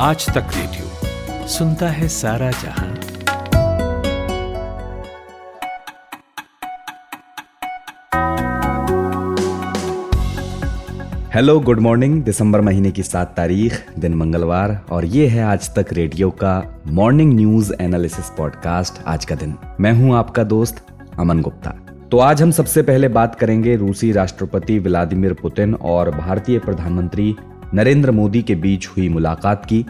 आज तक रेडियो सुनता है सारा जहाँ। हेलो गुड मॉर्निंग दिसंबर महीने की सात तारीख, दिन मंगलवार, और ये है आज तक रेडियो का मॉर्निंग न्यूज़ एनालिसिस पॉडकास्ट आज का दिन। मैं हूँ आपका दोस्त अमन गुप्ता। तो आज हम सबसे पहले बात करेंगे रूसी राष्ट्रपति व्लादिमीर पुतिन और भारतीय प्रधानमंत्री नरेंद्र मोदी के बीच हुई मुलाकात की।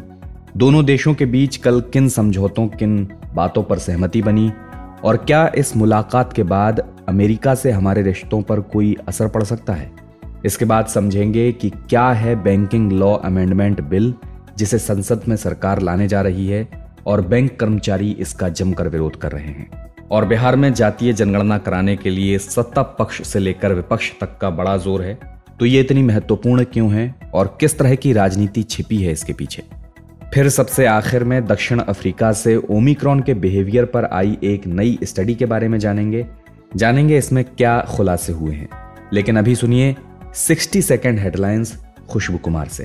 दोनों देशों के बीच कल किन समझौतों, किन बातों पर सहमति बनी? और क्या इस मुलाकात के बाद अमेरिका से हमारे रिश्तों पर कोई असर पड़ सकता है? इसके बाद समझेंगे कि क्या है बैंकिंग लॉ अमेंडमेंट बिल, जिसे संसद में सरकार लाने जा रही है और बैंक कर्मचारी इसका जमकर विरोध कर रहे हैं। और बिहार में जातीय जनगणना कराने के लिए सत्ता पक्ष से लेकर विपक्ष तक का बड़ा ज़ोर है। तो ये इतनी महत्वपूर्ण क्यों है और किस तरह की राजनीति छिपी है इसके पीछे? फिर सबसे आखिर में दक्षिण अफ्रीका से ओमिक्रॉन के बिहेवियर पर आई एक नई स्टडी के बारे में जानेंगे। जानेंगे इसमें क्या खुलासे हुए हैं। लेकिन अभी सुनिए 60 सेकेंड हेडलाइंस खुशबू कुमार से।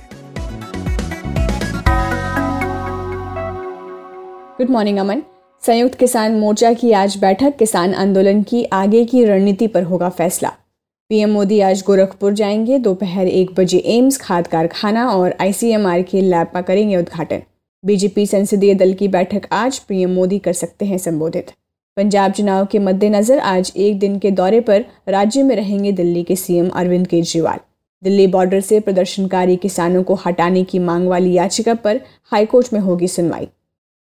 गुड मॉर्निंग अमन संयुक्त किसान मोर्चा की आज बैठक किसान आंदोलन की आगे की रणनीति पर होगा फैसला। पीएम मोदी आज गोरखपुर जाएँगे। दोपहर एक बजे एम्स, खाद कारखाना और आईसीएमआर के लैब का करेंगे उद्घाटन। बीजेपी संसदीय दल की बैठक आज पीएम मोदी कर सकते हैं संबोधित। पंजाब चुनाव के मद्देनजर आज एक दिन के दौरे पर राज्य में रहेंगे दिल्ली के सीएम अरविंद केजरीवाल। दिल्ली बॉर्डर से प्रदर्शनकारी किसानों को हटाने की मांग वाली याचिका पर हाईकोर्ट में होगी सुनवाई।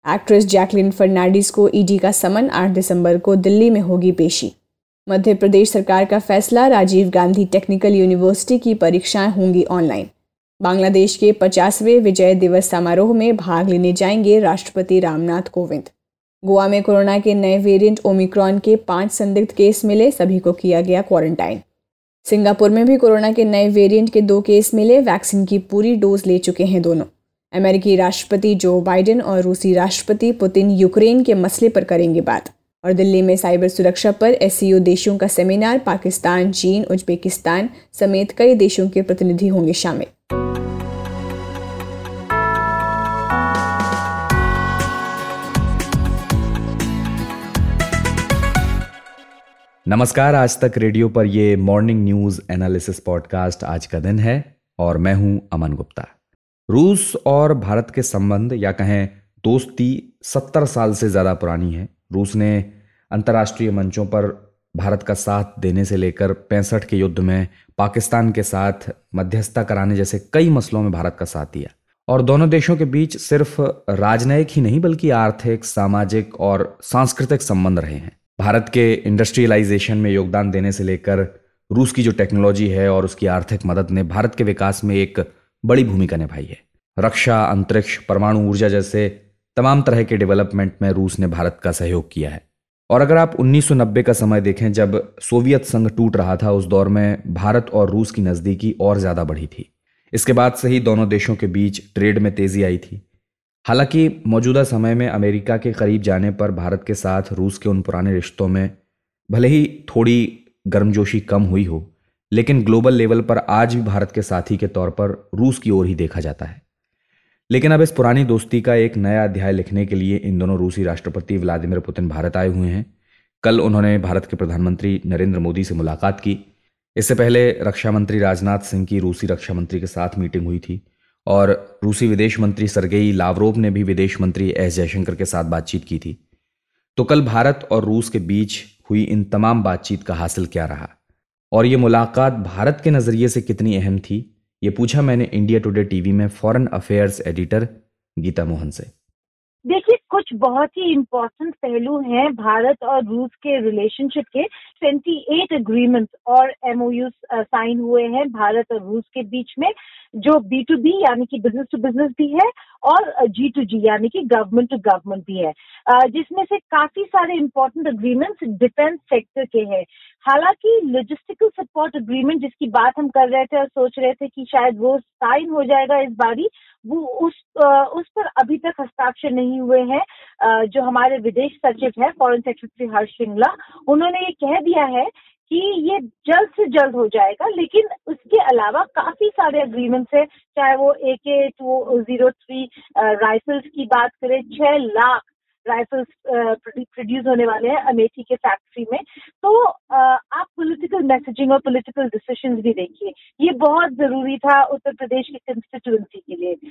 एक्ट्रेस जैकलिन फर्नांडिस को ईडी का समन 8 दिसंबर को दिल्ली में होगी पेशी। मध्य प्रदेश सरकार का फैसला, राजीव गांधी टेक्निकल यूनिवर्सिटी की परीक्षाएँ होंगी ऑनलाइन। बांग्लादेश के पचासवें विजय दिवस समारोह में भाग लेने जाएँगे राष्ट्रपति रामनाथ कोविंद। गोवा में कोरोना के नए वेरिएंट ओमिक्रॉन के पाँच संदिग्ध केस मिले, सभी को किया गया क्वारंटाइन। सिंगापुर में भी कोरोना के नए वेरिएंट के दो केस मिले, वैक्सीन की पूरी डोज ले चुके हैं दोनों। अमेरिकी राष्ट्रपति जो बाइडेन और रूसी राष्ट्रपति पुतिन यूक्रेन के मसले पर करेंगे बात। और दिल्ली में साइबर सुरक्षा पर एस देशों का सेमिनार पाकिस्तान, चीन, उज्बेकिस्तान समेत कई देशों के प्रतिनिधि होंगे शामिल। नमस्कार, आज तक रेडियो पर ये मॉर्निंग न्यूज़ एनालिसिस पॉडकास्ट आज का दिन है और मैं हूँ अमन गुप्ता। रूस और भारत के संबंध या कहें दोस्ती सत्तर साल से ज़्यादा पुरानी है। रूस ने अंतर्राष्ट्रीय मंचों पर भारत का साथ देने से लेकर पैंसठ के युद्ध में पाकिस्तान के साथ मध्यस्थता कराने जैसे कई मसलों में भारत का साथ दिया। और दोनों देशों के बीच सिर्फ़ राजनयिक ही नहीं, बल्कि आर्थिक, सामाजिक और सांस्कृतिक संबंध रहे हैं। भारत के इंडस्ट्रियलाइजेशन में योगदान देने से लेकर रूस की जो टेक्नोलॉजी है और उसकी आर्थिक मदद ने भारत के विकास में एक बड़ी भूमिका निभाई है। रक्षा, अंतरिक्ष, परमाणु ऊर्जा जैसे तमाम तरह के डेवलपमेंट में रूस ने भारत का सहयोग किया है। और अगर आप 1990 का समय देखें, जब सोवियत संघ टूट रहा था, उस दौर में भारत और रूस की नज़दीकी और ज़्यादा बढ़ी थी। इसके बाद से ही दोनों देशों के बीच ट्रेड में तेज़ी आई थी। हालाँकि मौजूदा समय में अमेरिका के करीब जाने पर भारत के साथ रूस के उन पुराने रिश्तों में भले ही थोड़ी गर्मजोशी कम हुई हो, लेकिन ग्लोबल लेवल पर आज भी भारत के साथी के तौर पर रूस की ओर ही देखा जाता है। लेकिन अब इस पुरानी दोस्ती का एक नया अध्याय लिखने के लिए इन दोनों रूसी राष्ट्रपति व्लादिमीर पुतिन भारत आए हुए हैं। कल उन्होंने भारत के प्रधानमंत्री नरेंद्र मोदी से मुलाकात की। इससे पहले रक्षा मंत्री राजनाथ सिंह की रूसी रक्षा मंत्री के साथ मीटिंग हुई थी और रूसी विदेश मंत्री सरगेई लावरोव ने भी विदेश मंत्री एस जयशंकर के साथ बातचीत की थी। तो कल भारत और रूस के बीच हुई इन तमाम बातचीत का हासिल क्या रहा? और ये मुलाकात भारत के नज़रिए से कितनी अहम थी? ये पूछा मैंने इंडिया टुडे टीवी में foreign affairs editor Geeta Mohan से। कुछ बहुत ही इम्पोर्टेंट पहलू हैं भारत और रूस के रिलेशनशिप के। 28 एग्रीमेंट्स और एमओयू साइन हुए हैं भारत और रूस के बीच में, जो बी टू बी यानी कि बिज़नेस टू बिज़नेस भी है और जी टू जी यानी कि गवर्नमेंट टू गवर्नमेंट भी है। जिसमें से काफ़ी सारे इम्पोर्टेंट एग्रीमेंट्स डिफेंस सेक्टर के हैं। हालाँकि लॉजिस्टिकल सपोर्ट अग्रीमेंट जिसकी बात हम कर रहे थे और सोच रहे थे कि शायद वो साइन हो जाएगा इस बारी वो उस उस पर अभी तक हस्ताक्षर नहीं हुए हैं जो हमारे विदेश सचिव है फॉरेन सेक्रेटरी हर्ष श्रृंगला, उन्होंने ये कह दिया है कि ये जल्द से जल्द हो जाएगा, लेकिन उसके अलावा काफ़ी सारे अग्रीमेंट्स है, चाहे वो ए के टू ज़ीरो थ्री राइफल्स की बात करें, छह लाख राइफल्स प्रोड्यूस होने वाले हैं अमेठी के फैक्ट्री में। तो आप पॉलिटिकल मैसेजिंग और पॉलिटिकल डिसीशन भी देखिए। ये बहुत ज़रूरी था उत्तर प्रदेश की कंस्टिट्यूंसी के लिए।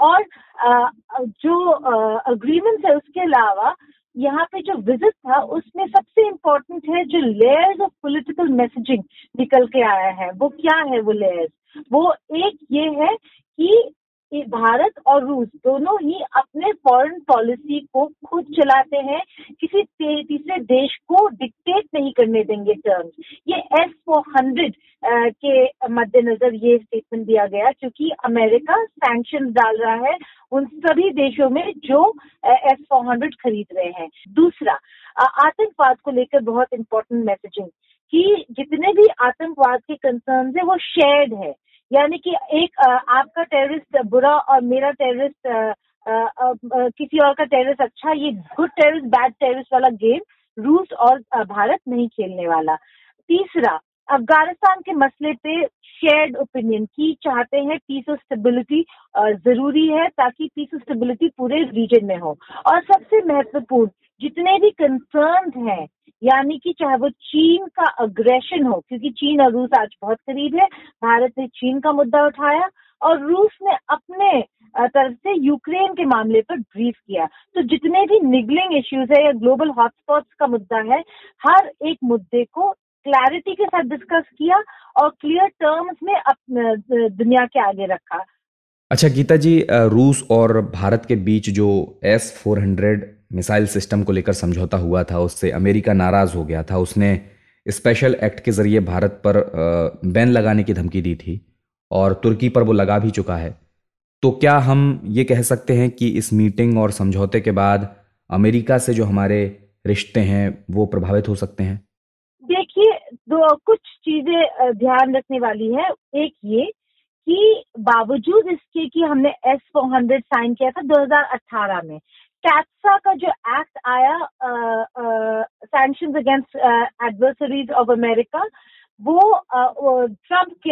और जो अग्रीमेंट है उसके अलावा, यहाँ पे जो विज़िट था, उसमें सबसे इम्पोर्टेंट है जो लेयर्स ऑफ़ पॉलिटिकल मैसेजिंग निकल के आया है, वो क्या है वो लेयर्स वो एक ये है कि भारत और रूस दोनों ही अपने फॉरेन पॉलिसी को खुद चलाते हैं। किसी तीसरे देश को डिक्टेट नहीं करने देंगे टर्म्स ये एस फोर हंड्रेड के मद्देनजर ये स्टेटमेंट दिया गया, क्योंकि अमेरिका सैंक्शन डाल रहा है उन सभी देशों में जो एस फोर हंड्रेड खरीद रहे हैं। दूसरा आतंकवाद को लेकर बहुत इंपॉर्टेंट मैसेजिंग कि जितने भी आतंकवाद के कंसर्न है वो शेयर्ड है। यानी कि एक आपका टेररिस्ट बुरा और मेरा टेररिस्ट किसी और का टेररिस्ट अच्छा ये गुड टेररिस्ट बैड टेररिस्ट वाला गेम रूस और भारत नहीं खेलने वाला। तीसरा, अफ़गानिस्तान के मसले पे शेयर्ड ओपिनियन की चाहते हैं पीस और स्टेबिलिटी ज़रूरी है ताकि पीस और स्टेबिलिटी पूरे रीजन में हो। और सबसे महत्वपूर्ण, जितने भी कंसर्न हैं यानी कि चाहे वो चीन का अग्रेशन हो, क्योंकि चीन और रूस आज बहुत करीब है, भारत ने चीन का मुद्दा उठाया और रूस ने अपने तरफ़ से यूक्रेन के मामले पर ब्रीफ किया। तो जितने भी निगलिंग इश्यूज़ है या ग्लोबल हॉटस्पॉट्स का मुद्दा है, हर एक मुद्दे को क्लैरिटी के साथ डिस्कस किया और क्लियर टर्म्स में अपने दुनिया के आगे रखा। अच्छा गीता जी रूस और भारत के बीच जो S four hundred missile system को लेकर समझौता हुआ था, उससे अमेरिका नाराज़ हो गया था। उसने स्पेशल एक्ट के ज़रिए भारत पर बैन लगाने की धमकी दी थी और तुर्की पर वो लगा भी चुका है। तो क्या हम ये कह सकते हैं कि इस मीटिंग और समझौते के बाद अमेरिका से जो हमारे रिश्ते हैं, वो प्रभावित हो सकते हैं? देखिए, दो कुछ चीज़ें ध्यान रखने वाली है। एक ये कि बावजूद इसके कि हमने एस फोर हंड्रेड साइन किया था 2018 में कैप्सा का जो एक्ट आया sanction against adversaries of America वो ट्रंप के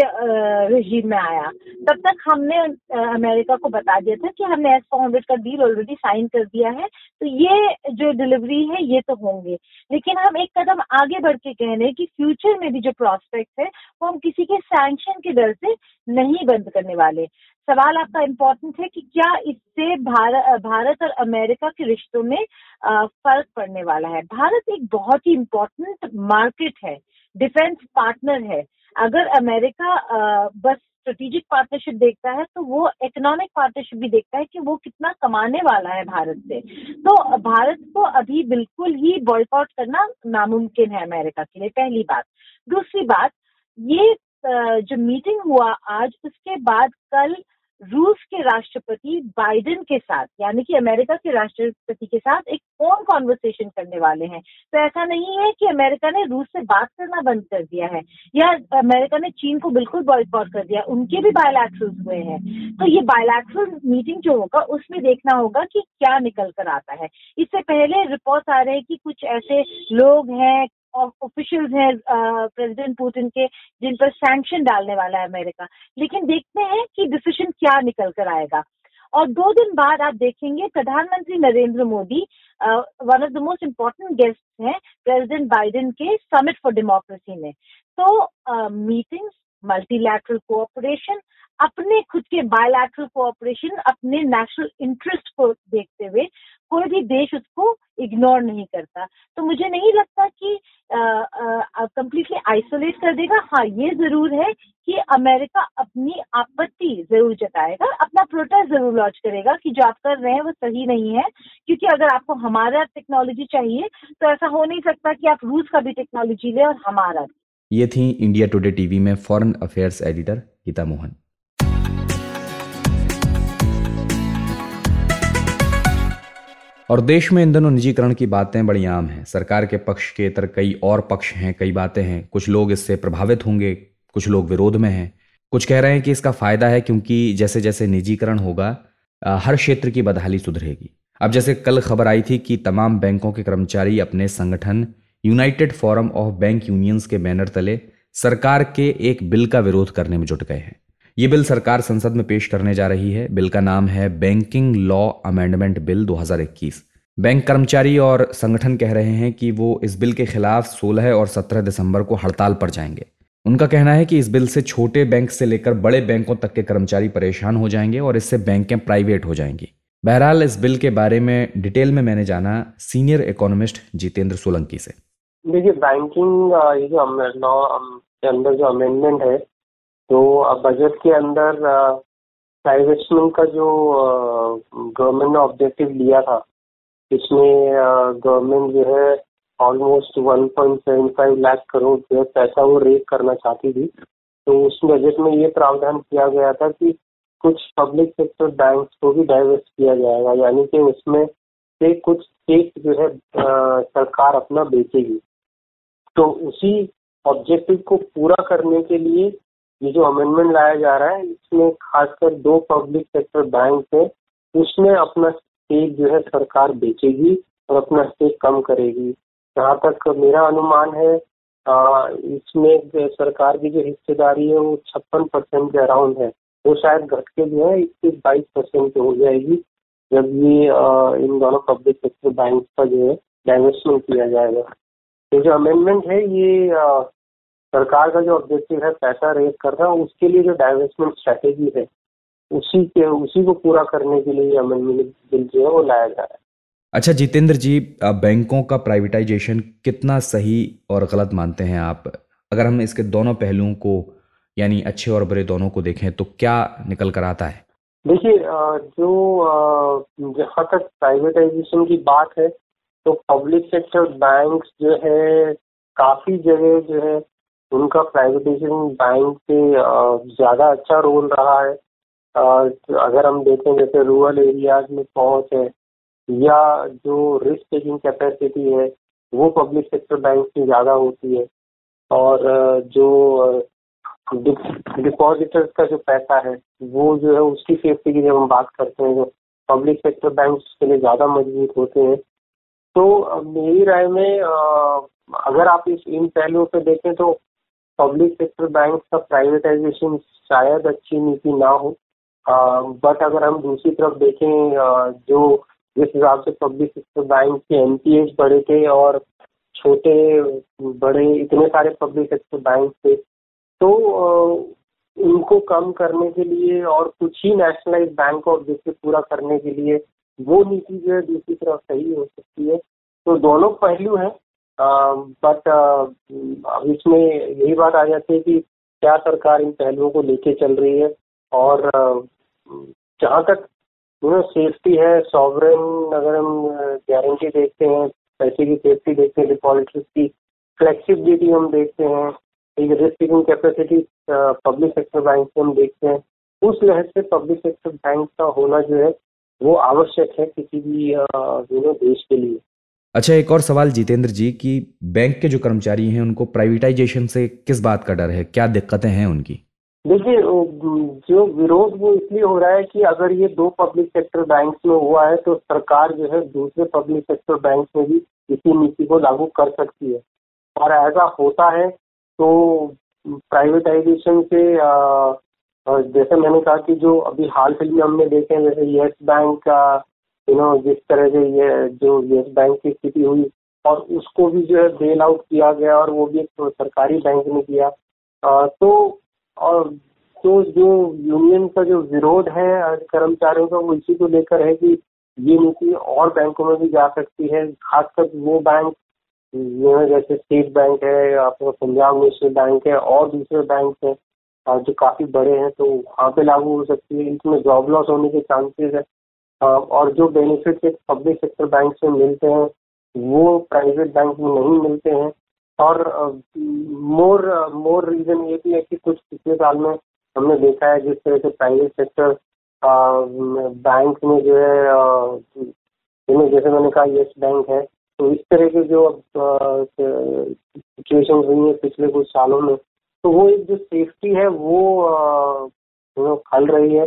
रजीम में आया। तब तक हमने अमेरिका को बता दिया था कि हमने एस फोर हंड्रेड का डील ऑलरेडी साइन कर दिया है। तो ये जो डिलीवरी है, ये तो होंगे। लेकिन हम एक कदम आगे बढ़ के कह रहे हैं कि फ्यूचर में भी जो प्रोस्पेक्ट है, वो हम किसी के सैंक्शन के डर से नहीं बंद करने वाले। सवाल आपका इम्पोर्टेंट है कि क्या इससे भारत भारत और अमेरिका के रिश्तों में फ़र्क पड़ने वाला है। भारत एक बहुत ही इम्पोर्टेंट मार्केट है। डिफेंस पार्टनर है। अगर अमेरिका बस स्ट्रेटेजिक पार्टनरशिप देखता है तो वो इकोनॉमिक पार्टनरशिप भी देखता है कि वो कितना कमाने वाला है भारत से। तो भारत को अभी बिल्कुल ही बॉयकॉट करना नामुमकिन है अमेरिका के लिए, पहली बात। दूसरी बात, ये जो मीटिंग हुआ आज, उसके बाद कल रूस के राष्ट्रपति बाइडेन के साथ, यानी कि अमेरिका के राष्ट्रपति के साथ एक फ़ोन कॉन्वर्सेशन करने वाले हैं। तो ऐसा नहीं है कि अमेरिका ने रूस से बात करना बंद कर दिया है, या अमेरिका ने चीन को बिल्कुल बॉयकॉट कर दिया, उनके भी बायोलैक्ट्रल्स हुए हैं। तो ये बायोलैक्ट्रल मीटिंग जो होगा, उसमें देखना होगा कि क्या निकल कर आता है। इससे पहले रिपोर्ट आ रहे हैं कि कुछ ऐसे लोग हैं ऑफिशियल्स हैं प्रेसिडेंट पुतिन के, जिन पर सैंक्शन डालने वाला है अमेरिका। लेकिन देखते हैं कि डिसीज़न क्या निकल कर आएगा। और दो दिन बाद आप देखेंगे, प्रधानमंत्री Narendra Modi one of the most important guest हैं प्रेसिडेंट बाइडेन के समिट फॉर डेमोक्रेसी में। तो मीटिंग्स मल्टीलैटरल कोऑपरेशन अपने खुद के बायोलैटरल कोऑपरेशन अपने नेशनल इंटरेस्ट को देखते हुए कोई भी देश उसको इग्नोर नहीं करता। तो मुझे नहीं लगता कि कंप्लीटली आइसोलेट कर देगा। हाँ ये ज़रूर है कि अमेरिका अपनी आपत्ति ज़रूर जताएगा, अपना प्रोटेस्ट ज़रूर लॉन्च करेगा कि जो आप कर रहे हैं वो सही नहीं है। क्योंकि अगर आपको हमारा टेक्नोलॉजी चाहिए तो ऐसा हो नहीं सकता कि आप रूस का भी टेक्नोलॉजी लें और हमारा ये थी इंडिया टुडे टीवी में foreign affairs editor Geeta Mohan. और देश में दोनों निजीकरण की बातें बड़ी आम हैं। सरकार के पक्ष के इतर कई और पक्ष हैं, कई बातें हैं। कुछ लोग इससे प्रभावित होंगे, कुछ लोग विरोध में हैं। कुछ कह रहे हैं कि इसका फ़ायदा है क्योंकि जैसे जैसे निजीकरण होगा हर क्षेत्र की बदहाली सुधरेगी। अब जैसे कल खबर आई थी कि तमाम बैंकों के कर्मचारी अपने संगठन United Forum of Bank Unions के बैनर तले सरकार के एक बिल का विरोध करने में जुट गए हैं। ये बिल सरकार संसद में पेश करने जा रही है। बिल का नाम है banking law amendment bill 2021 bank कर्मचारी और संगठन कह रहे हैं कि वो इस बिल के खिलाफ 16 और 17 दिसंबर को हड़ताल पर जाएँगे। उनका कहना है कि इस बिल से छोटे बैंक से लेकर बड़े बैंकों तक के कर्मचारी परेशान हो जाएँगे और इससे बैंकें प्राइवेट हो जाएँगी। बहरहाल, इस बिल के बारे में डिटेल में मैंने जाना सीनियर इकोनॉमिस्ट जितेंद्र सोलंकी से। देखिए, बैंकिंग ये जो लॉ के अंदर जो अमेंडमेंट है तो बजट के अंदर प्राइवेशमेंट का जो गवर्नमेंट ने ऑब्जेक्टिव लिया था, इसमें गवर्नमेंट जो है ऑलमोस्ट 1.75 लाख करोड़ जो है, पैसा वो रेज करना चाहती थी। तो उस बजट में ये प्रावधान किया गया था कि कुछ पब्लिक सेक्टर बैंक को भी डाइवर्स किया जाएगा, यानी कि उसमें से कुछ स्टेट जो है सरकार अपना बेचेगी। तो उसी ऑब्जेक्टिव को पूरा करने के लिए ये जो अमेंडमेंट लाया जा रहा है, इसमें खासकर दो पब्लिक सेक्टर बैंक है, उसमें अपना स्टेक जो है सरकार बेचेगी और अपना स्टेक कम करेगी। जहाँ तक मेरा अनुमान है इसमें सरकार की जो हिस्सेदारी है, वो छप्पन परसेंट के अराउंड है। वो शायद घट के जो है इक्कीस बाईस परसेंट हो जाएगी, जब ये इन दोनों पब्लिक सेक्टर बैंक का जो है डाइवर्समेंट किया जाएगा। तो जो अमेंडमेंट है, ये सरकार का जो ऑब्जेक्टिव है पैसा रेज करना उसके लिए जो डाइवेस्टमेंट स्ट्रैटेजी है उसी के उसी को पूरा करने के लिए अमेंडमेंट बिल जो है वो लाया जा रहा है। अच्छा जितेंद्र जी बैंकों का प्राइवेटाइजेशन कितना सही और गलत मानते हैं आप? अगर हम इसके दोनों पहलुओं को यानी अच्छे और बुरे दोनों को देखें तो क्या निकल कर आता है? देखिए जो जहाँ तक प्राइवेटाइजेशन की बात है तो पब्लिक सेक्टर बैंक जो है काफ़ी जगह जो है उनका प्राइवेटाइजेशन बैंक से ज़्यादा अच्छा रोल रहा है। अगर हम देखें, जैसे रूरल एरियाज़ में पहुँच है, या जो रिस्क टेकिंग कैपेसिटी है, वो पब्लिक सेक्टर बैंक की ज़्यादा होती है। और जो डिपॉजिटर्स का जो पैसा है, वो जो है, उसकी सेफ्टी की जब हम बात करते हैं जो पब्लिक सेक्टर बैंक के लिए ज़्यादा मज़बूत होते हैं। तो मेरी राय में अगर आप इस इन पहलुओं पे देखें तो पब्लिक सेक्टर बैंक का प्राइवेटाइजेशन शायद अच्छी नीति ना हो। बट अगर हम दूसरी तरफ़ देखें जो जिस हिसाब से पब्लिक सेक्टर बैंक के एन बड़े थे और छोटे, बड़े, इतने सारे पब्लिक सेक्टर बैंक थे तो उनको कम करने के लिए और कुछ ही नेशनलाइज बैंक ऑब्जेक्टिव पूरा करने के लिए वो नीति जो है दूसरी तरफ़ सही हो सकती है। तो दोनों पहलू हैं। बट अब इसमें यही बात आ जाती है कि क्या सरकार इन पहलुओं को लेके चल रही है? और जहाँ तक यू सेफ्टी है सॉवरन अगर हम गारंटी देखते हैं, पैसे की सेफ्टी देखते हैं डिपॉजिटर्स की फ्लेक्सिबिलिटी हम देखते हैं, एक risk capacity public sector bank से हम देखते हैं, उस लिहाज से पब्लिक सेक्टर बैंक का होना जो है, वो आवश्यक है किसी भी यू नो देश के लिए। अच्छा एक और सवाल जितेंद्र जी कि, बैंक के जो कर्मचारी हैं, उनको प्राइवेटाइजेशन से किस बात का डर है? क्या दिक्कतें हैं उनकी? देखिए जो विरोध वो इसलिए हो रहा है कि अगर ये दो पब्लिक सेक्टर बैंक में हुआ है तो सरकार जो है दूसरे पब्लिक सेक्टर बैंक में भी इसी नीति को लागू कर सकती है। और ऐसा होता है तो प्राइवेटाइजेशन से जैसे मैंने कहा कि जो अभी हाल फ़िलहाल में हमने देखे हैं जैसे येस बैंक का यू नो जिस तरह से ये जो येस बैंक की स्थिति हुई और उसको भी जो है बेल आउट किया गया और वो भी एक सरकारी बैंक ने किया। आ, तो और तो जो यूनियन का जो विरोध है कर्मचारियों का वो इसी को लेकर है कि ये नीति और बैंकों में भी जा सकती है। खासकर वो बैंक जैसे स्टेट बैंक है आपका पंजाब नेशनल बैंक है और दूसरे बैंक है जो काफ़ी बड़े हैं तो वहाँ पे लागू हो सकती है। इसमें जॉब लॉस होने के चांसेस है। और जो बेनिफिट एक पब्लिक सेक्टर बैंक से मिलते हैं, वो प्राइवेट बैंक में नहीं मिलते हैं। और मोर मोर रीजन ये भी है कि कुछ पिछले साल में हमने देखा है जिस तरह से प्राइवेट सेक्टर बैंक में जो है जैसे मैंने कहा येस बैंक है तो इस तरह के जो सिचुएशन हुई है पिछले कुछ सालों में तो वो एक जो सेफ्टी है वो खल रही है।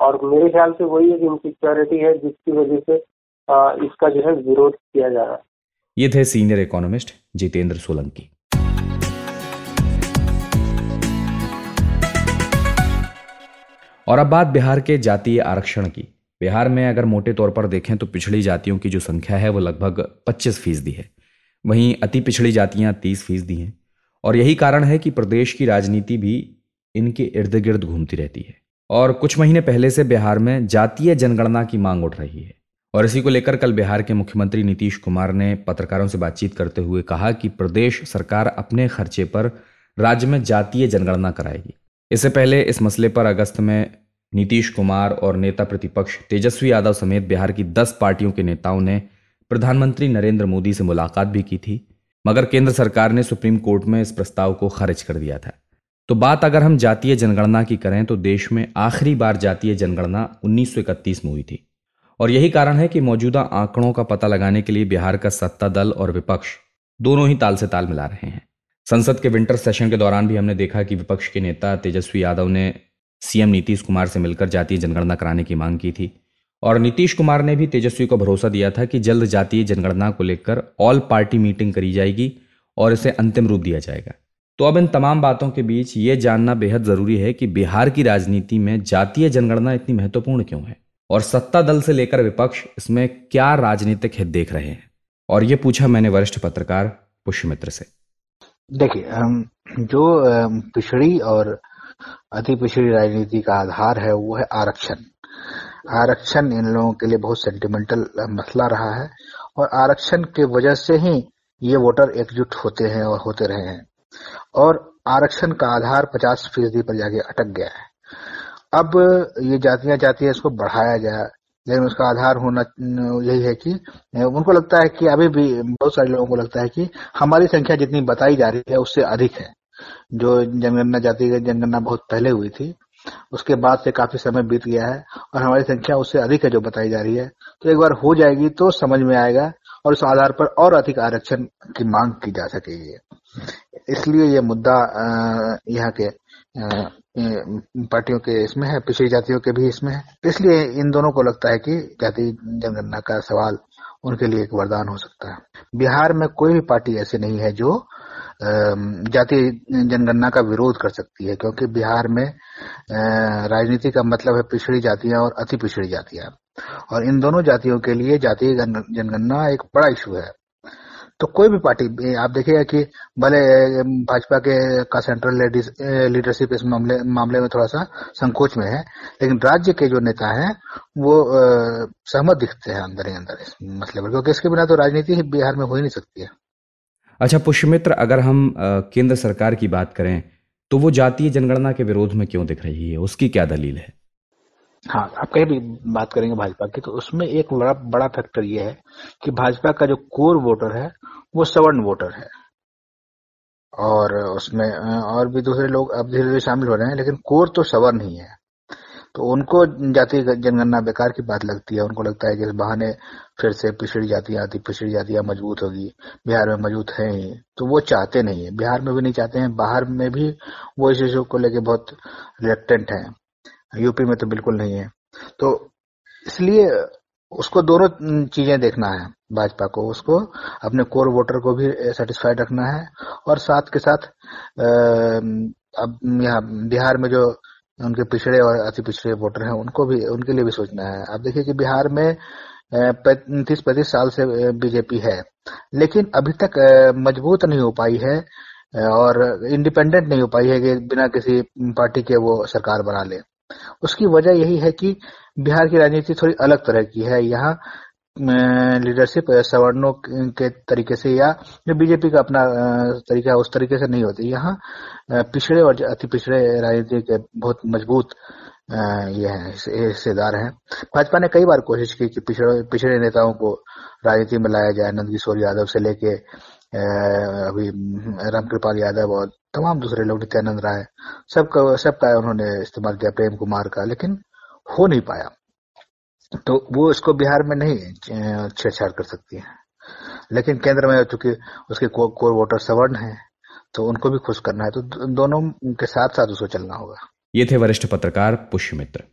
और मेरे ख्याल से वही एक इनसिक्योरिटी है जिसकी वजह से इसका जो है विरोध किया जा रहा है। ये थे सीनियर इकोनॉमिस्ट जितेंद्र सोलंकी। और अब बात बिहार के जातीय आरक्षण की। बिहार में अगर मोटे तौर पर देखें तो पिछड़ी जातियों की जो संख्या है वो लगभग 25 फ़ीसदी है। वहीं अति पिछड़ी जातियाँ 30 फ़ीसदी हैं। और यही कारण है कि प्रदेश की राजनीति भी इनके इर्द गिर्द घूमती रहती है। और कुछ महीने पहले से बिहार में जातीय जनगणना की मांग उठ रही है। और इसी को लेकर कल बिहार के मुख्यमंत्री नीतीश कुमार ने पत्रकारों से बातचीत करते हुए कहा कि प्रदेश सरकार अपने खर्चे पर राज्य में जातीय जनगणना कराएगी। इससे पहले इस मसले पर अगस्त में नीतीश कुमार और नेता प्रतिपक्ष तेजस्वी यादव समेत बिहार की दस पार्टियों के नेताओं ने प्रधानमंत्री नरेंद्र मोदी से मुलाकात भी की थी, मगर केंद्र सरकार ने सुप्रीम कोर्ट में इस प्रस्ताव को खारिज कर दिया था। तो बात अगर हम जातीय जनगणना की करें तो देश में आखिरी बार जातीय जनगणना 1931 में हुई थी। और यही कारण है कि मौजूदा आंकड़ों का पता लगाने के लिए बिहार का सत्ता दल और विपक्ष दोनों ही ताल से ताल मिला रहे हैं। संसद के विंटर सेशन के दौरान भी हमने देखा कि विपक्ष के नेता तेजस्वी यादव ने सीएम नीतीश कुमार से मिलकर जातीय जनगणना कराने की मांग की थी। और नीतीश कुमार ने भी तेजस्वी को भरोसा दिया था कि जल्द जातीय जनगणना को लेकर ऑल पार्टी मीटिंग करी जाएगी और इसे अंतिम रूप दिया जाएगा। तो अब इन तमाम बातों के बीच ये जानना बेहद ज़रूरी है कि बिहार की राजनीति में जातीय जनगणना इतनी महत्वपूर्ण क्यों है? और सत्ता दल से लेकर विपक्ष इसमें क्या राजनीतिक हित देख रहे हैं? और ये पूछा मैंने वरिष्ठ पत्रकार पुष्यमित्र से। देखिए जो पिछड़ी और अति पिछड़ी राजनीति का आधार है, वो है आरक्षण। आरक्षण इन लोगों के लिए बहुत सेंटिमेंटल मसला रहा है और आरक्षण के वजह से ही ये वोटर एकजुट होते हैं और होते रहे हैं। और आरक्षण का आधार 50 फ़ीसदी पर जाके अटक गया है। अब ये जातियाँ जाती है इसको बढ़ाया जाए लेकिन उसका आधार होना, यही है कि उनको लगता है कि अभी भी बहुत सारे लोगों को लगता है कि हमारी संख्या जितनी बताई जा रही है उससे अधिक है। जो जनगणना जाति जनगणना बहुत पहले हुई थी, उसके बाद से काफ़ी समय बीत गया है और हमारी संख्या उससे अधिक है जो बताई जा रही है। तो एक बार हो जाएगी तो समझ में आएगा और उस आधार पर और अधिक आरक्षण की मांग की जा सकेगी। इसलिए ये मुद्दा यहाँ के पार्टियों के इसमें है, पिछड़ी जातियों के भी इसमें है। इसलिए इन दोनों को लगता है कि जाति जनगणना का सवाल उनके लिए एक वरदान हो सकता है। बिहार में कोई भी पार्टी ऐसी नहीं है जो जाति जनगणना का विरोध कर सकती है, क्योंकि बिहार में राजनीति का मतलब है पिछड़ी जातियाँ और अति पिछड़ी जातियाँ। और इन दोनों जातियों के लिए जातीय जनगणना एक बड़ा इशू है। तो कोई भी पार्टी आप देखिएगा कि भले भाजपा के, का सेंट्रल लीडरशिप इस मामले मामले में थोड़ा सा संकोच में है, लेकिन राज्य के जो नेता हैं, वो सहमत दिखते हैं अंदर ही अंदर इस मसले पर, क्योंकि इसके बिना तो राजनीति बिहार में हो ही नहीं सकती है। अच्छा पुष्यमित्र, अगर हम केंद्र सरकार की बात करें तो वो जातीय जनगणना के विरोध में क्यों दिख रही है? उसकी क्या दलील है? हाँ आप कहीं भी बात करेंगे भाजपा की तो उसमें एक बड़ा बड़ा फैक्टर ये है कि भाजपा का जो कोर वोटर है, वो सवर्ण वोटर है। और उसमें, और भी दूसरे लोग अब धीरे धीरे शामिल हो रहे हैं, लेकिन कोर तो सवर्ण ही है। तो उनको जाति जनगणना बेकार की बात लगती है। उनको लगता है कि इस बहाने फिर से पिछड़ी जातियाँ आती, पिछड़ी जातियाँ मज़बूत होगी। बिहार में मज़बूत है ही तो वो चाहते नहीं है। बिहार में भी नहीं चाहते हैं, बाहर में भी वो इस इशू को लेके बहुत रिलेक्टेंट है। यूपी में तो बिल्कुल नहीं है। तो इसलिए उसको दोनों चीज़ें देखना है, भाजपा को। उसको अपने कोर वोटर को भी सेटिस्फाइड रखना है और साथ के साथ अब यहाँ बिहार में जो उनके पिछड़े और अति पिछड़े वोटर हैं, उनको भी, उनके लिए भी सोचना है। आप देखिए कि बिहार में पैंतीस पैंतीस साल से बीजेपी है, लेकिन अभी तक मज़बूत नहीं हो पाई है और इंडिपेंडेंट नहीं हो पाई है कि बिना किसी पार्टी के वो सरकार बना ले। उसकी वजह यही है कि बिहार की राजनीति थोड़ी अलग तरह की है। यहाँ लीडरशिप सवर्णों के तरीके से या जो बीजेपी का अपना तरीका उस तरीके से नहीं होती। यहाँ पिछड़े और अति पिछड़े राजनीति के बहुत मज़बूत ये है हिस्सेदार हैं। भाजपा ने कई बार कोशिश की कि पिछड़े पिछड़े नेताओं को राजनीति में लाया जाए। नंद किशोर यादव से लेके अभी रामकृपाल यादव और तमाम दूसरे लोग नित्यानंद राय सबका सबका उन्होंने इस्तेमाल किया प्रेम कुमार का लेकिन हो नहीं पाया। तो वो इसको बिहार में नहीं छेड़छाड़ कर सकती है। लेकिन केंद्र में चूँकि उसके को, कोर वोटर सवर्ण है तो उनको भी खुश करना है। तो दोनों के साथ साथ उसको चलना होगा। ये थे वरिष्ठ पत्रकार पुष्यमित्र।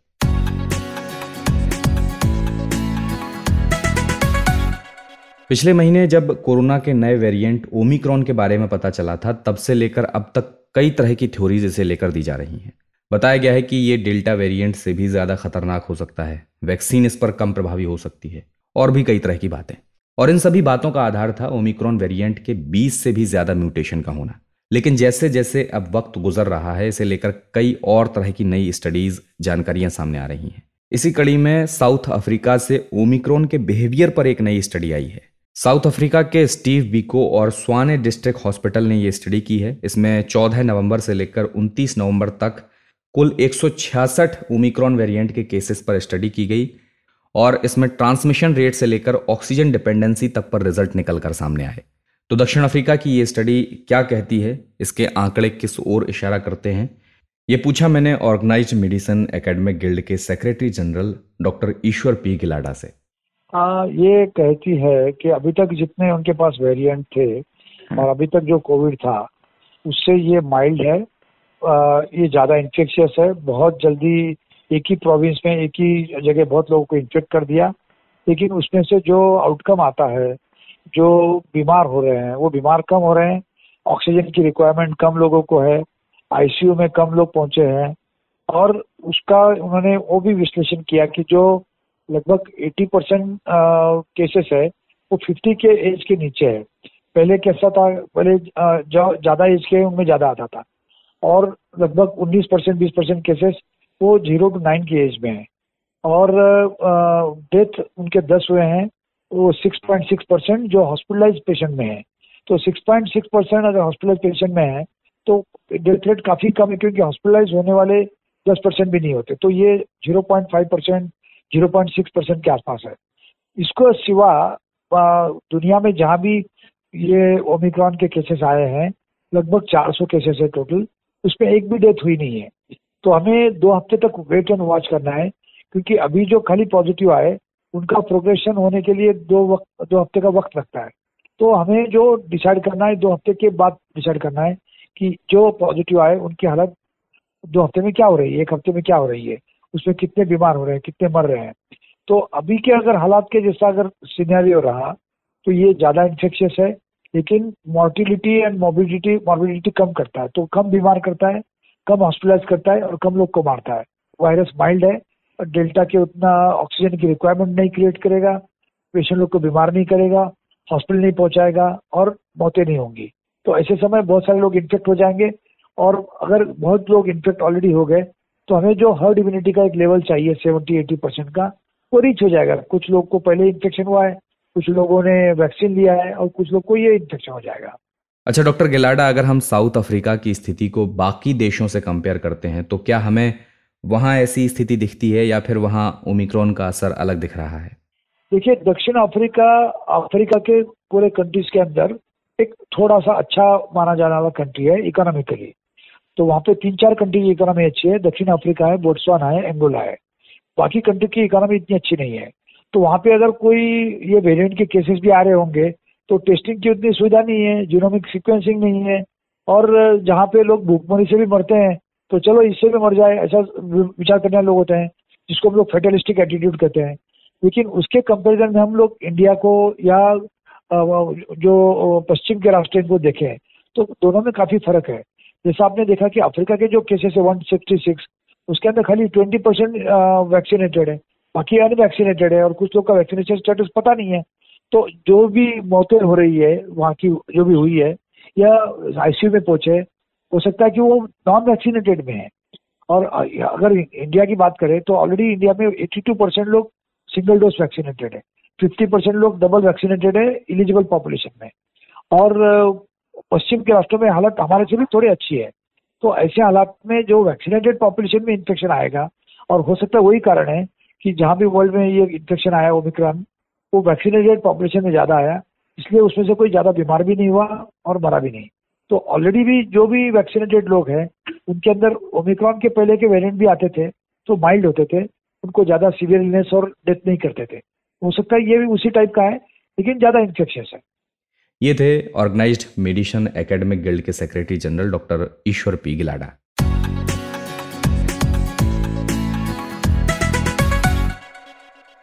पिछले महीने जब कोरोना के नए वेरिएंट ओमिक्रॉन के बारे में पता चला था, तब से लेकर अब तक कई तरह की थ्योरीज इसे लेकर दी जा रही हैं। बताया गया है कि ये डेल्टा वेरिएंट से भी ज़्यादा खतरनाक हो सकता है। वैक्सीन इस पर कम प्रभावी हो सकती है। और भी कई तरह की बातें। और इन सभी बातों का आधार था ओमिक्रॉन वेरिएंट के 20 से भी ज़्यादा म्यूटेशन का होना। लेकिन जैसे जैसे अब वक्त गुजर रहा है, इसे लेकर कई और तरह की नई स्टडीज़ जानकारियाँ सामने आ रही हैं। इसी कड़ी में साउथ अफ्रीका से ओमिक्रॉन के बिहेवियर पर एक नई स्टडी आई है। साउथ अफ्रीका के स्टीव बीको और स्वाने डिस्ट्रिक्ट हॉस्पिटल ने ये स्टडी की है। इसमें 14 नवंबर से लेकर 29 नवंबर तक कुल एक सौ छियासठ ओमिक्रॉन वेरिएंट के केसेस पर स्टडी की गई और इसमें ट्रांसमिशन रेट से लेकर ऑक्सीजन डिपेंडेंसी तक पर रिज़ल्ट निकल कर सामने आए। तो दक्षिण अफ्रीका की ये स्टडी क्या कहती है? इसके आंकड़े किस ओर इशारा करते हैं? ये पूछा मैंने ऑर्गेनाइज मेडिसिन एकेडमिक गिल्ड के secretary general doctor Ishwar P Gilada से। आ, ये कहती है कि अभी तक जितने उनके पास वेरिएंट थे और अभी तक जो कोविड था उससे ये माइल्ड है। आ, ये ज़्यादा इन्फेक्शियस है। बहुत जल्दी एक ही प्रोविंस में एक ही जगह बहुत लोगों को इन्फेक्ट कर दिया। लेकिन उसमें से जो आउटकम आता है जो बीमार हो रहे हैं वो बीमार कम हो रहे हैं। ऑक्सीजन की रिक्वायरमेंट कम लोगों को है। आईसीयू में कम लोग पहुँचे हैं। और उसका उन्होंने वो भी विश्लेषण किया कि जो लगभग 80 परसेंट केसेस है, वो 50 के एज के नीचे है। पहले कैसा था? पहले ज़्यादा एज के उनमें ज़्यादा आता था। और लगभग 19 परसेंट बीस परसेंट केसेस वो ज़ीरो टू नाइन की एज में है। और डेथ उनके दस हुए हैं, वो 6.6 परसेंट जो हॉस्पिटलाइज पेशेंट में है। तो 6.6 परसेंट अगर हॉस्पिटलाइज पेशेंट में है तो डेथ रेट काफ़ी कम है, क्योंकि हॉस्पिटलाइज होने वाले 10 परसेंट भी नहीं होते। तो ये 0.5 percent zero point six percent के आसपास है। इसको सिवा दुनिया में जहाँ भी ये ओमिक्रॉन के केसेस आए हैं, लगभग 400 केसेस है टोटल उसमें एक भी डेथ हुई नहीं है। तो हमें दो हफ़्ते तक वेट एंड वॉच करना है, क्योंकि अभी जो खाली पॉजिटिव आए, उनका प्रोग्रेशन होने के लिए दो वक्त, दो हफ़्ते का वक्त लगता है। तो हमें जो डिसाइड करना है, दो हफ़्ते के बाद डिसाइड करना है कि जो पॉजिटिव आए, उनकी हालत दो हफ़्ते में क्या हो रही है, एक हफ़्ते में क्या हो रही है। उसमें कितने बीमार हो रहे हैं, कितने मर रहे हैं। तो अभी के अगर हालात के जैसा अगर सीनेरियो रहा तो ये ज़्यादा इन्फेक्शियस है, लेकिन मोर्टिलिटी एंड मोबिलिटी मॉर्बिलिटी कम करता है। तो कम बीमार करता है, कम हॉस्पिटलाइज करता है और कम लोग को मारता है। वायरस माइल्ड है डेल्टा के उतना ऑक्सीजन की रिक्वायरमेंट नहीं क्रिएट करेगा पेशेंट लोग को बीमार नहीं करेगा हॉस्पिटल नहीं पहुंचाएगा और मौतें नहीं होंगी। तो ऐसे समय बहुत सारे लोग इन्फेक्ट हो जाएँगे और अगर बहुत लोग इन्फेक्ट ऑलरेडी हो गए तो हमें जो हर्ड इम्यूनिटी का एक लेवल चाहिए सेवेंटी एटी परसेंट का वो रीच हो जाएगा। कुछ लोग को पहले इन्फेक्शन हुआ है कुछ लोगों ने वैक्सीन लिया है और कुछ लोग को ये इन्फेक्शन हो जाएगा। अच्छा डॉक्टर गिलाडा अगर हम साउथ अफ्रीका की स्थिति को बाकी देशों से कंपेयर करते हैं तो क्या हमें वहाँ ऐसी स्थिति दिखती है या फिर वहाँ ओमिक्रॉन का असर अलग दिख रहा है? देखिए दक्षिण अफ्रीका अफ्रीका के पूरे कंट्रीज़ के अंदर एक थोड़ा सा अच्छा माना जाने वाला कंट्री है इकोनॉमिकली तो वहाँ पे तीन चार कंट्री की इकोनॉमी अच्छी है। दक्षिण अफ्रीका है, बोट्सवाना है, एंगोला है। बाकी कंट्री की इकोनॉमी इतनी अच्छी नहीं है। तो वहाँ पे अगर कोई ये वेरिएंट के केसेस भी आ रहे होंगे तो टेस्टिंग की उतनी सुविधा नहीं है जीनोमिक सिक्वेंसिंग नहीं है और जहाँ पे लोग भूखमरी से भी मरते हैं तो चलो इससे भी मर जाए, ऐसा विचार करने वाले लोग होते हैं, जिसको हम लोग फेटलिस्टिक एटीट्यूड कहते हैं। लेकिन उसके कंपेरिजन में हम लोग इंडिया को या जो, पश्चिम के राष्ट्र को देखें तो दोनों में काफ़ी फ़र्क है। जैसा आपने देखा कि अफ्रीका के जो केसेस है वन सिक्सटी सिक्स उसके अंदर खाली ट्वेंटी परसेंट वैक्सीनेटेड है। बाकी अनवैक्सीनेटेड है और कुछ लोग का वैक्सीनेशन स्टेटस पता नहीं है। तो जो भी मौतें हो रही है, वहाँ की जो भी हुई है, या आईसीयू में पहुँचे, हो सकता है कि वो नॉन वैक्सीनेटेड में है। और अगर इंडिया की बात करें तो ऑलरेडी इंडिया में 82 परसेंट लोग सिंगल डोज वैक्सीनेटेड है। 50 परसेंट लोग डबल वैक्सीनेटेड है इलिजिबल पॉपुलेशन में। और पश्चिम के राष्ट्रों में हालत हमारे से भी थोड़ी अच्छी है। तो ऐसे हालात में जो वैक्सीनेटेड पॉपुलेशन में इन्फेक्शन आएगा, और हो सकता है वही कारण है कि जहाँ भी वर्ल्ड में ये इन्फेक्शन आया ओमिक्रॉन वो वैक्सीनेटेड पॉपुलेशन में ज़्यादा आया, इसलिए उसमें से कोई ज़्यादा बीमार भी नहीं हुआ और मरा भी नहीं। तो ऑलरेडी भी जो भी वैक्सीनेटेड लोग हैं, उनके अंदर ओमिक्रॉन के पहले के वेरिएंट भी आते थे तो माइल्ड होते थे, उनको ज़्यादा सीवियर इलनेस और डेथ नहीं करते थे। हो सकता है ये भी उसी टाइप का है, लेकिन ज़्यादा इन्फेक्शन है। ये थे ऑर्गेनाइज्ड मेडिशन एकेडमिक गिल्ड के secretary general doctor Ishwar P Gilada.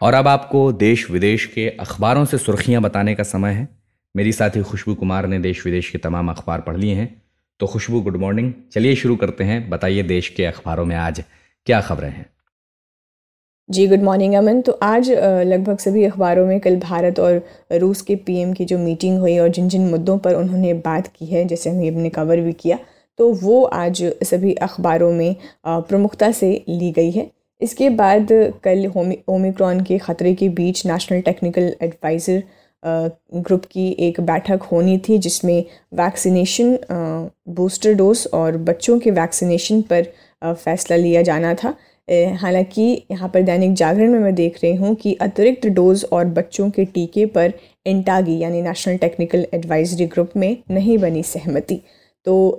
और अब आपको देश विदेश के अखबारों से सुर्खियाँ बताने का समय है। मेरी साथी खुशबू कुमार ने देश विदेश के तमाम अखबार पढ़ लिए हैं। तो खुशबू, गुड मॉर्निंग। चलिए शुरू करते हैं। बताइए देश के अखबारों में आज क्या खबरें हैं? जी गुड मॉर्निंग अमन। तो आज लगभग सभी अखबारों में कल भारत और रूस के पीएम की जो मीटिंग हुई और जिन जिन मुद्दों पर उन्होंने बात की है, जैसे हमने अपने कवर भी किया तो वो आज सभी अखबारों में प्रमुखता से ली गई है। इसके बाद कल ओमिक्रॉन के ख़तरे के बीच नेशनल टेक्निकल एडवाइज़र ग्रुप की एक बैठक होनी थी, जिसमें वैक्सीनेशन बूस्टर डोज और बच्चों के वैक्सीनेशन पर फैसला लिया जाना था। हालाँकि यहाँ पर दैनिक जागरण में मैं देख रही हूँ कि अतिरिक्त डोज और बच्चों के टीके पर इंटागी यानी नेशनल टेक्निकल एडवाइजरी ग्रुप में नहीं बनी सहमति। तो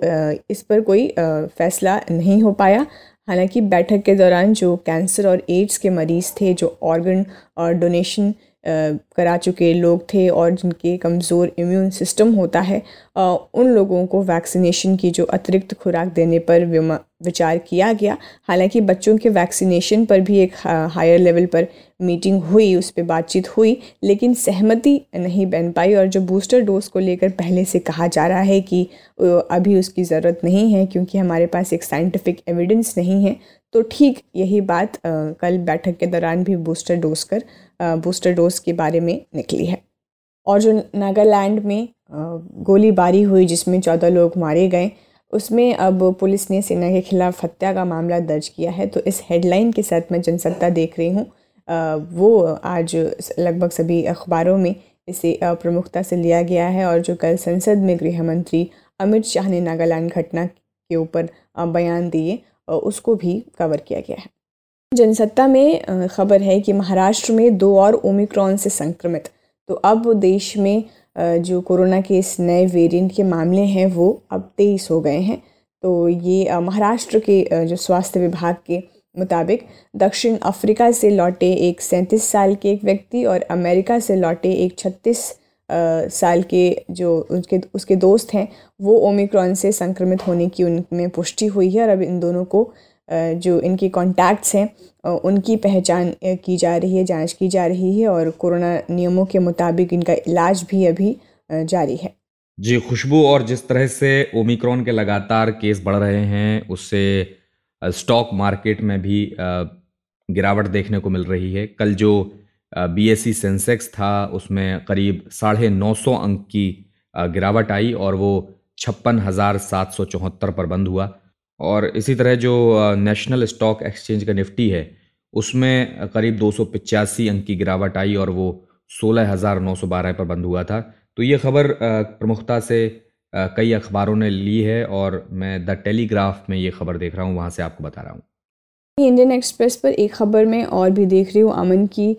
इस पर कोई फैसला नहीं हो पाया। हालाँकि बैठक के दौरान जो कैंसर और एड्स के मरीज़ थे, जो ऑर्गन और डोनेशन करा चुके लोग थे और जिनके कमज़ोर इम्यून सिस्टम होता है उन लोगों को वैक्सीनेशन की जो अतिरिक्त खुराक देने पर विचार किया गया। हालाँकि बच्चों के वैक्सीनेशन पर भी एक हायर लेवल पर मीटिंग हुई, उस पर बातचीत हुई, लेकिन सहमति नहीं बन पाई और जो बूस्टर डोज को लेकर पहले से कहा जा रहा है कि अभी उसकी ज़रूरत नहीं है क्योंकि हमारे पास एक साइंटिफिक एविडेंस नहीं है तो ठीक यही बात कल बैठक के दौरान भी बूस्टर डोज कर बूस्टर डोज के बारे में निकली है। और जो नागालैंड में गोलीबारी हुई जिसमें चौदह लोग मारे गए, उसमें अब पुलिस ने सेना के खिलाफ हत्या का मामला दर्ज किया है। तो इस हेडलाइन के साथ मैं जनसत्ता देख रही हूँ। वो आज लगभग सभी अखबारों में इसे प्रमुखता से लिया गया है और जो कल संसद में गृह मंत्री अमित शाह ने नागालैंड घटना के ऊपर बयान दिए उसको भी कवर किया गया है। जनसत्ता में खबर है कि महाराष्ट्र में दो और ओमिक्रॉन से संक्रमित। तो अब देश में जो कोरोना के इस नए वेरिएंट के मामले हैं, वो अब तेईस हो गए हैं। तो ये महाराष्ट्र के जो स्वास्थ्य विभाग के मुताबिक, दक्षिण अफ्रीका से लौटे एक सैंतीस साल के एक व्यक्ति और अमेरिका से लौटे एक छत्तीस साल के जो उनके, उसके दोस्त हैं, वो ओमिक्रॉन से संक्रमित होने की उनमें पुष्टि हुई है और अब इन दोनों को जो इनकी कॉन्टैक्ट्स हैं उनकी पहचान की जा रही है, जाँच की जा रही है और कोरोना नियमों के मुताबिक इनका इलाज भी अभी जारी है। जी, खुशबू और जिस तरह से ओमिक्रॉन के लगातार केस बढ़ रहे हैं, उससे स्टॉक मार्केट में भी गिरावट देखने को मिल रही है। कल जो बीएससी सेंसेक्स था, उसमें करीब साढ़े नौ सौ अंक की गिरावट आई और वो छप्पन हज़ार सात सौ चौहत्तर पर बंद हुआ। और इसी तरह जो नेशनल स्टॉक एक्सचेंज का निफ्टी है, उसमें करीब दो अंक की गिरावट आई और वो सोलह हज़ार नौ सौ बारह पर बंद हुआ था। तो ये खबर प्रमुखता से कई अखबारों ने ली है और मैं द टेलीग्राफ में ये खबर देख रहा हूँ, वहाँ से आपको बता रहा हूँ। इंडियन एक्सप्रेस पर एक खबर में और भी देख रही हूँ, अमन की।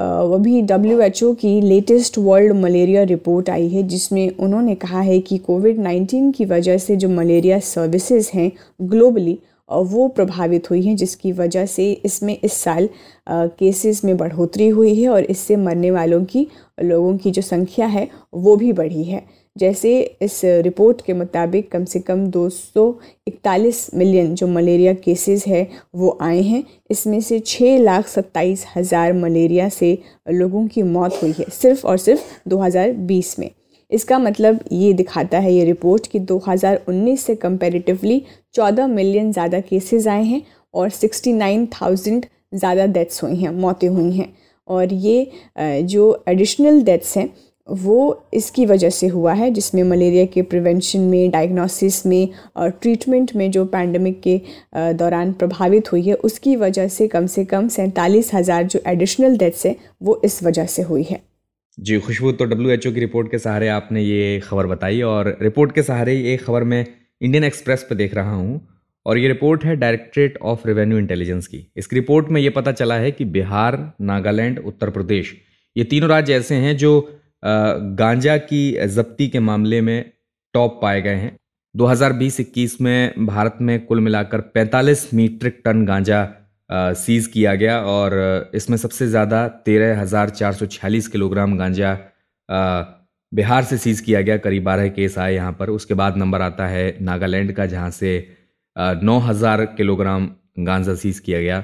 अभी डब्ल्यू एच ओ की लेटेस्ट वर्ल्ड मलेरिया रिपोर्ट आई है, जिसमें उन्होंने कहा है कि कोविड नाइन्टीन की वजह से जो मलेरिया सर्विसेज़ हैं ग्लोबली वो प्रभावित हुई हैं, जिसकी वजह से इसमें इस साल केसेस में बढ़ोतरी हुई है और इससे मरने वालों की, लोगों की जो संख्या है, वो भी बढ़ी है। जैसे इस रिपोर्ट के मुताबिक कम से कम 241 मिलियन जो मलेरिया केसेस है वो आए हैं। इसमें से छः लाख सत्ताईस हज़ार मलेरिया से लोगों की मौत हुई है सिर्फ़ और सिर्फ़ 2020 में। इसका मतलब ये दिखाता है ये रिपोर्ट कि 2019 से कंपैरेटिवली 14 मिलियन ज़्यादा केसेस आए हैं और 69,000 ज़्यादा डेथ्स हुई हैं मौतें हुई हैं। और ये जो एडिशनल डेथ्स हैं वो इसकी वजह से हुआ है, जिसमें मलेरिया के प्रिवेंशन में डायग्नोसिस में और ट्रीटमेंट में जो पैंडमिक के दौरान प्रभावित हुई है, उसकी वजह से कम से कम सैंतालीस हज़ार जो एडिशनल डेथ्स है, वो इस वजह से हुई है। जी, खुशबू तो डब्ल्यू एच ओ की रिपोर्ट के सहारे आपने ये खबर बताई और रिपोर्ट के सहारे ये खबर मैं इंडियन एक्सप्रेस पर देख रहा हूँ और ये रिपोर्ट है डायरेक्टरेट ऑफ़ रेवेन्यू इंटेलिजेंस की। इस रिपोर्ट में ये पता चला है कि बिहार, नागालैंड, उत्तर प्रदेश, ये तीनों राज्य ऐसे हैं जो गांजा की जब्ती के मामले में टॉप पाए गए हैं। 2020-21 में भारत में कुल मिलाकर 45 मीट्रिक टन गांजा सीज किया गया और इसमें सबसे ज़्यादा तेरह हज़ार चार सौ छियालीस किलोग्राम गांजा बिहार से सीज किया गया। करीब बारह केस आए यहाँ पर। उसके बाद नंबर आता है नागालैंड का, जहाँ से नौ हज़ार किलोग्राम गांजा सीज किया गया।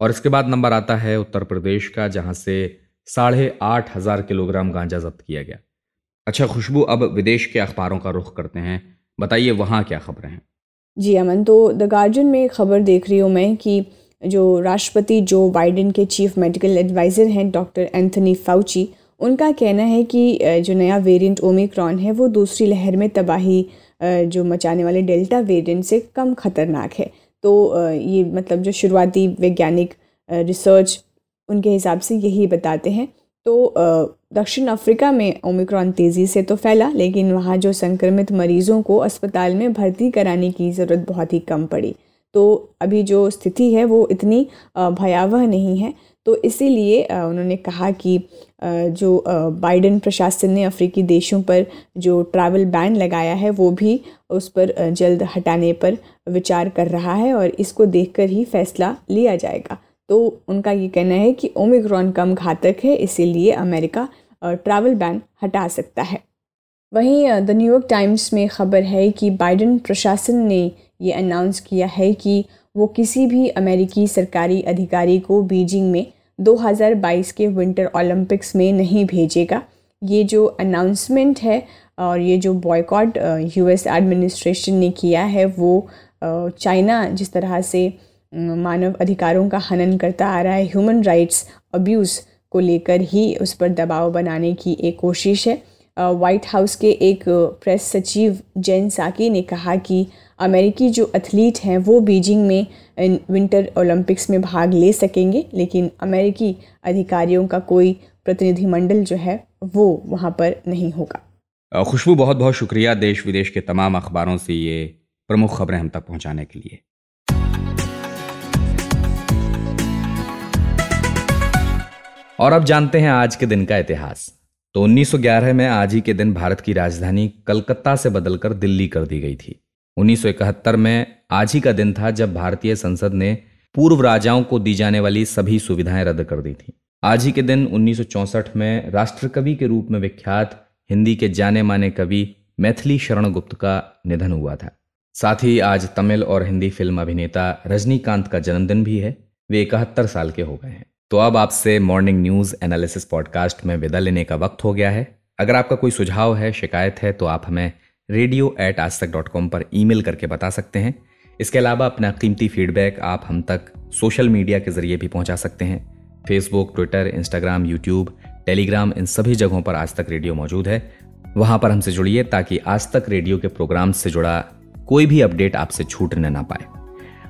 और इसके बाद नंबर आता है उत्तर प्रदेश का, जहाँ से साढ़े आठ हज़ार किलोग्राम गांजा जब्त किया गया। अच्छा खुशबू, अब विदेश के अखबारों का रुख करते हैं। बताइए, वहाँ क्या खबरें हैं? जी, अमन तो द गार्जियन में एक खबर देख रही हूँ मैं कि जो राष्ट्रपति जो बाइडेन के चीफ मेडिकल एडवाइज़र हैं, डॉक्टर एंथनी फाउची उनका कहना है कि जो नया वेरिएंट ओमिक्रॉन है, वो दूसरी लहर में तबाही जो मचाने वाले डेल्टा वेरिएंट से कम खतरनाक है। तो ये मतलब जो शुरुआती वैज्ञानिक रिसर्च उनके हिसाब से यही बताते हैं। तो दक्षिण अफ्रीका में ओमिक्रॉन तेज़ी से तो फैला, लेकिन वहाँ जो संक्रमित मरीज़ों को अस्पताल में भर्ती कराने की ज़रूरत बहुत ही कम पड़ी। तो अभी जो स्थिति है वो इतनी भयावह नहीं है। तो इसीलिए उन्होंने कहा कि जो बाइडेन प्रशासन ने अफ्रीकी देशों पर जो ट्रैवल बैन लगाया है, वो भी उस पर जल्द हटाने पर विचार कर रहा है और इसको देखकर ही फैसला लिया जाएगा। तो उनका ये कहना है कि ओमिक्रॉन कम घातक है, इसीलिए अमेरिका ट्रैवल बैन हटा सकता है। वहीं द न्यूयॉर्क टाइम्स में खबर है कि बाइडेन प्रशासन ने ये अनाउंस किया है कि वो किसी भी अमेरिकी सरकारी अधिकारी को बीजिंग में 2022 के विंटर ओलंपिक्स में नहीं भेजेगा। ये जो अनाउंसमेंट है और ये जो बॉयकॉट यूएस एडमिनिस्ट्रेशन ने किया है, वो चाइना जिस तरह से मानव अधिकारों का हनन करता आ रहा है। ह्यूमन राइट्स अब्यूज़ को लेकर ही उस पर दबाव बनाने की एक कोशिश है। वाइट हाउस के एक प्रेस सचिव जैन साकी ने कहा कि अमेरिकी जो एथलीट हैं, वो बीजिंग में विंटर ओलंपिक्स में भाग ले सकेंगे, लेकिन अमेरिकी अधिकारियों का कोई प्रतिनिधिमंडल जो है, वो वहाँ पर नहीं होगा। खुशबू बहुत बहुत शुक्रिया देश विदेश के तमाम अखबारों से ये प्रमुख खबरें हम तक पहुँचाने के लिए। और अब जानते हैं आज के दिन का इतिहास। तो 1911 में आज ही के दिन भारत की राजधानी कलकत्ता से बदलकर दिल्ली कर दी गई थी। 1971 में आज ही का दिन था जब भारतीय संसद ने पूर्व राजाओं को दी जाने वाली सभी सुविधाएँ रद्द कर दी थी। आज ही के दिन 1964 में राष्ट्रकवि के रूप में विख्यात हिंदी के जाने माने कवि मैथिली शरण गुप्त का निधन हुआ था। साथ ही आज तमिल और हिंदी फ़िल्म अभिनेता रजनीकांत का जन्मदिन भी है। वे इकहत्तर साल के हो गए हैं। तो अब आपसे मॉर्निंग न्यूज़ एनालिसिस पॉडकास्ट में विदा लेने का वक्त हो गया है। अगर आपका कोई सुझाव है, शिकायत है तो आप हमें रेडियो एट आज तक डॉट कॉम पर ईमेल करके बता सकते हैं। इसके अलावा अपना कीमती फीडबैक आप हम तक सोशल मीडिया के ज़रिए भी पहुँचा सकते हैं। Facebook Twitter Instagram YouTube Telegram इन सभी जगहों पर आज तक रेडियो मौजूद है। वहाँ पर हमसे जुड़िए ताकि आज तक रेडियो के प्रोग्राम से जुड़ा कोई भी अपडेट आपसे छूटने ना पाए।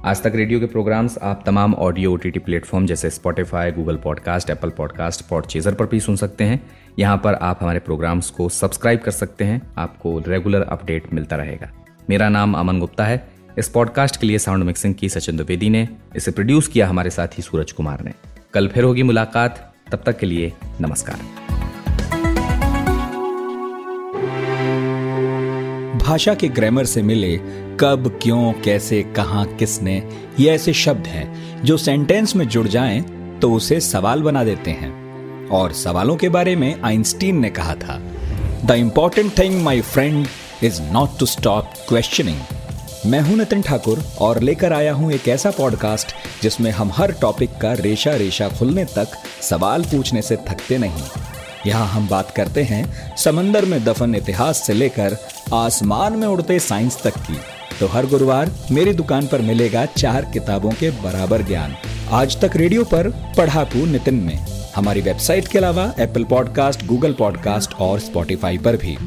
आज तक रेडियो के प्रोग्राम्स आप तमाम ऑडियो ओटीटी प्लेटफॉर्म जैसे Spotify Google podcast Apple podcast Podchaser पर भी सुन सकते हैं। यहाँ पर आप हमारे प्रोग्राम्स को सब्सक्राइब कर सकते हैं। आपको रेगुलर अपडेट मिलता रहेगा। मेरा नाम अमन गुप्ता है। इस पॉडकास्ट के लिए साउंड मिक्सिंग की सचिन द्विवेदी ने, इसे प्रोड्यूस किया हमारे साथी सूरज कुमार ने। कल फिर होगी मुलाकात। तब तक के लिए नमस्कार। भाषा के ग्रामर से मिले, कब, क्यों, कैसे, कहा, किसने, ये ऐसे शब्द हैं, जो सेंटेंस में जुड़ जाएँ तो उसे सवाल बना देते हैं। और सवालों के बारे में आइंस्टीन ने कहा था the important thing my friend is not to stop questioning मैं हूँ नितिन ठाकुर, और लेकर आया हूँ एक ऐसा पॉडकास्ट जिसमें हम हर टॉपिक का रेशा रेशा खुलने तक सवाल पूछने से थकते नहीं। यहाँ हम बात करते हैं समंदर में दफन इतिहास से लेकर आसमान में उड़ते साइंस तक की। तो हर गुरुवार मेरी दुकान पर मिलेगा चार किताबों के बराबर ज्ञान। आज तक रेडियो पर पढ़ाकू नितिन में हमारी वेबसाइट के अलावा एप्पल पॉडकास्ट, गूगल पॉडकास्ट और स्पॉटिफाई पर भी।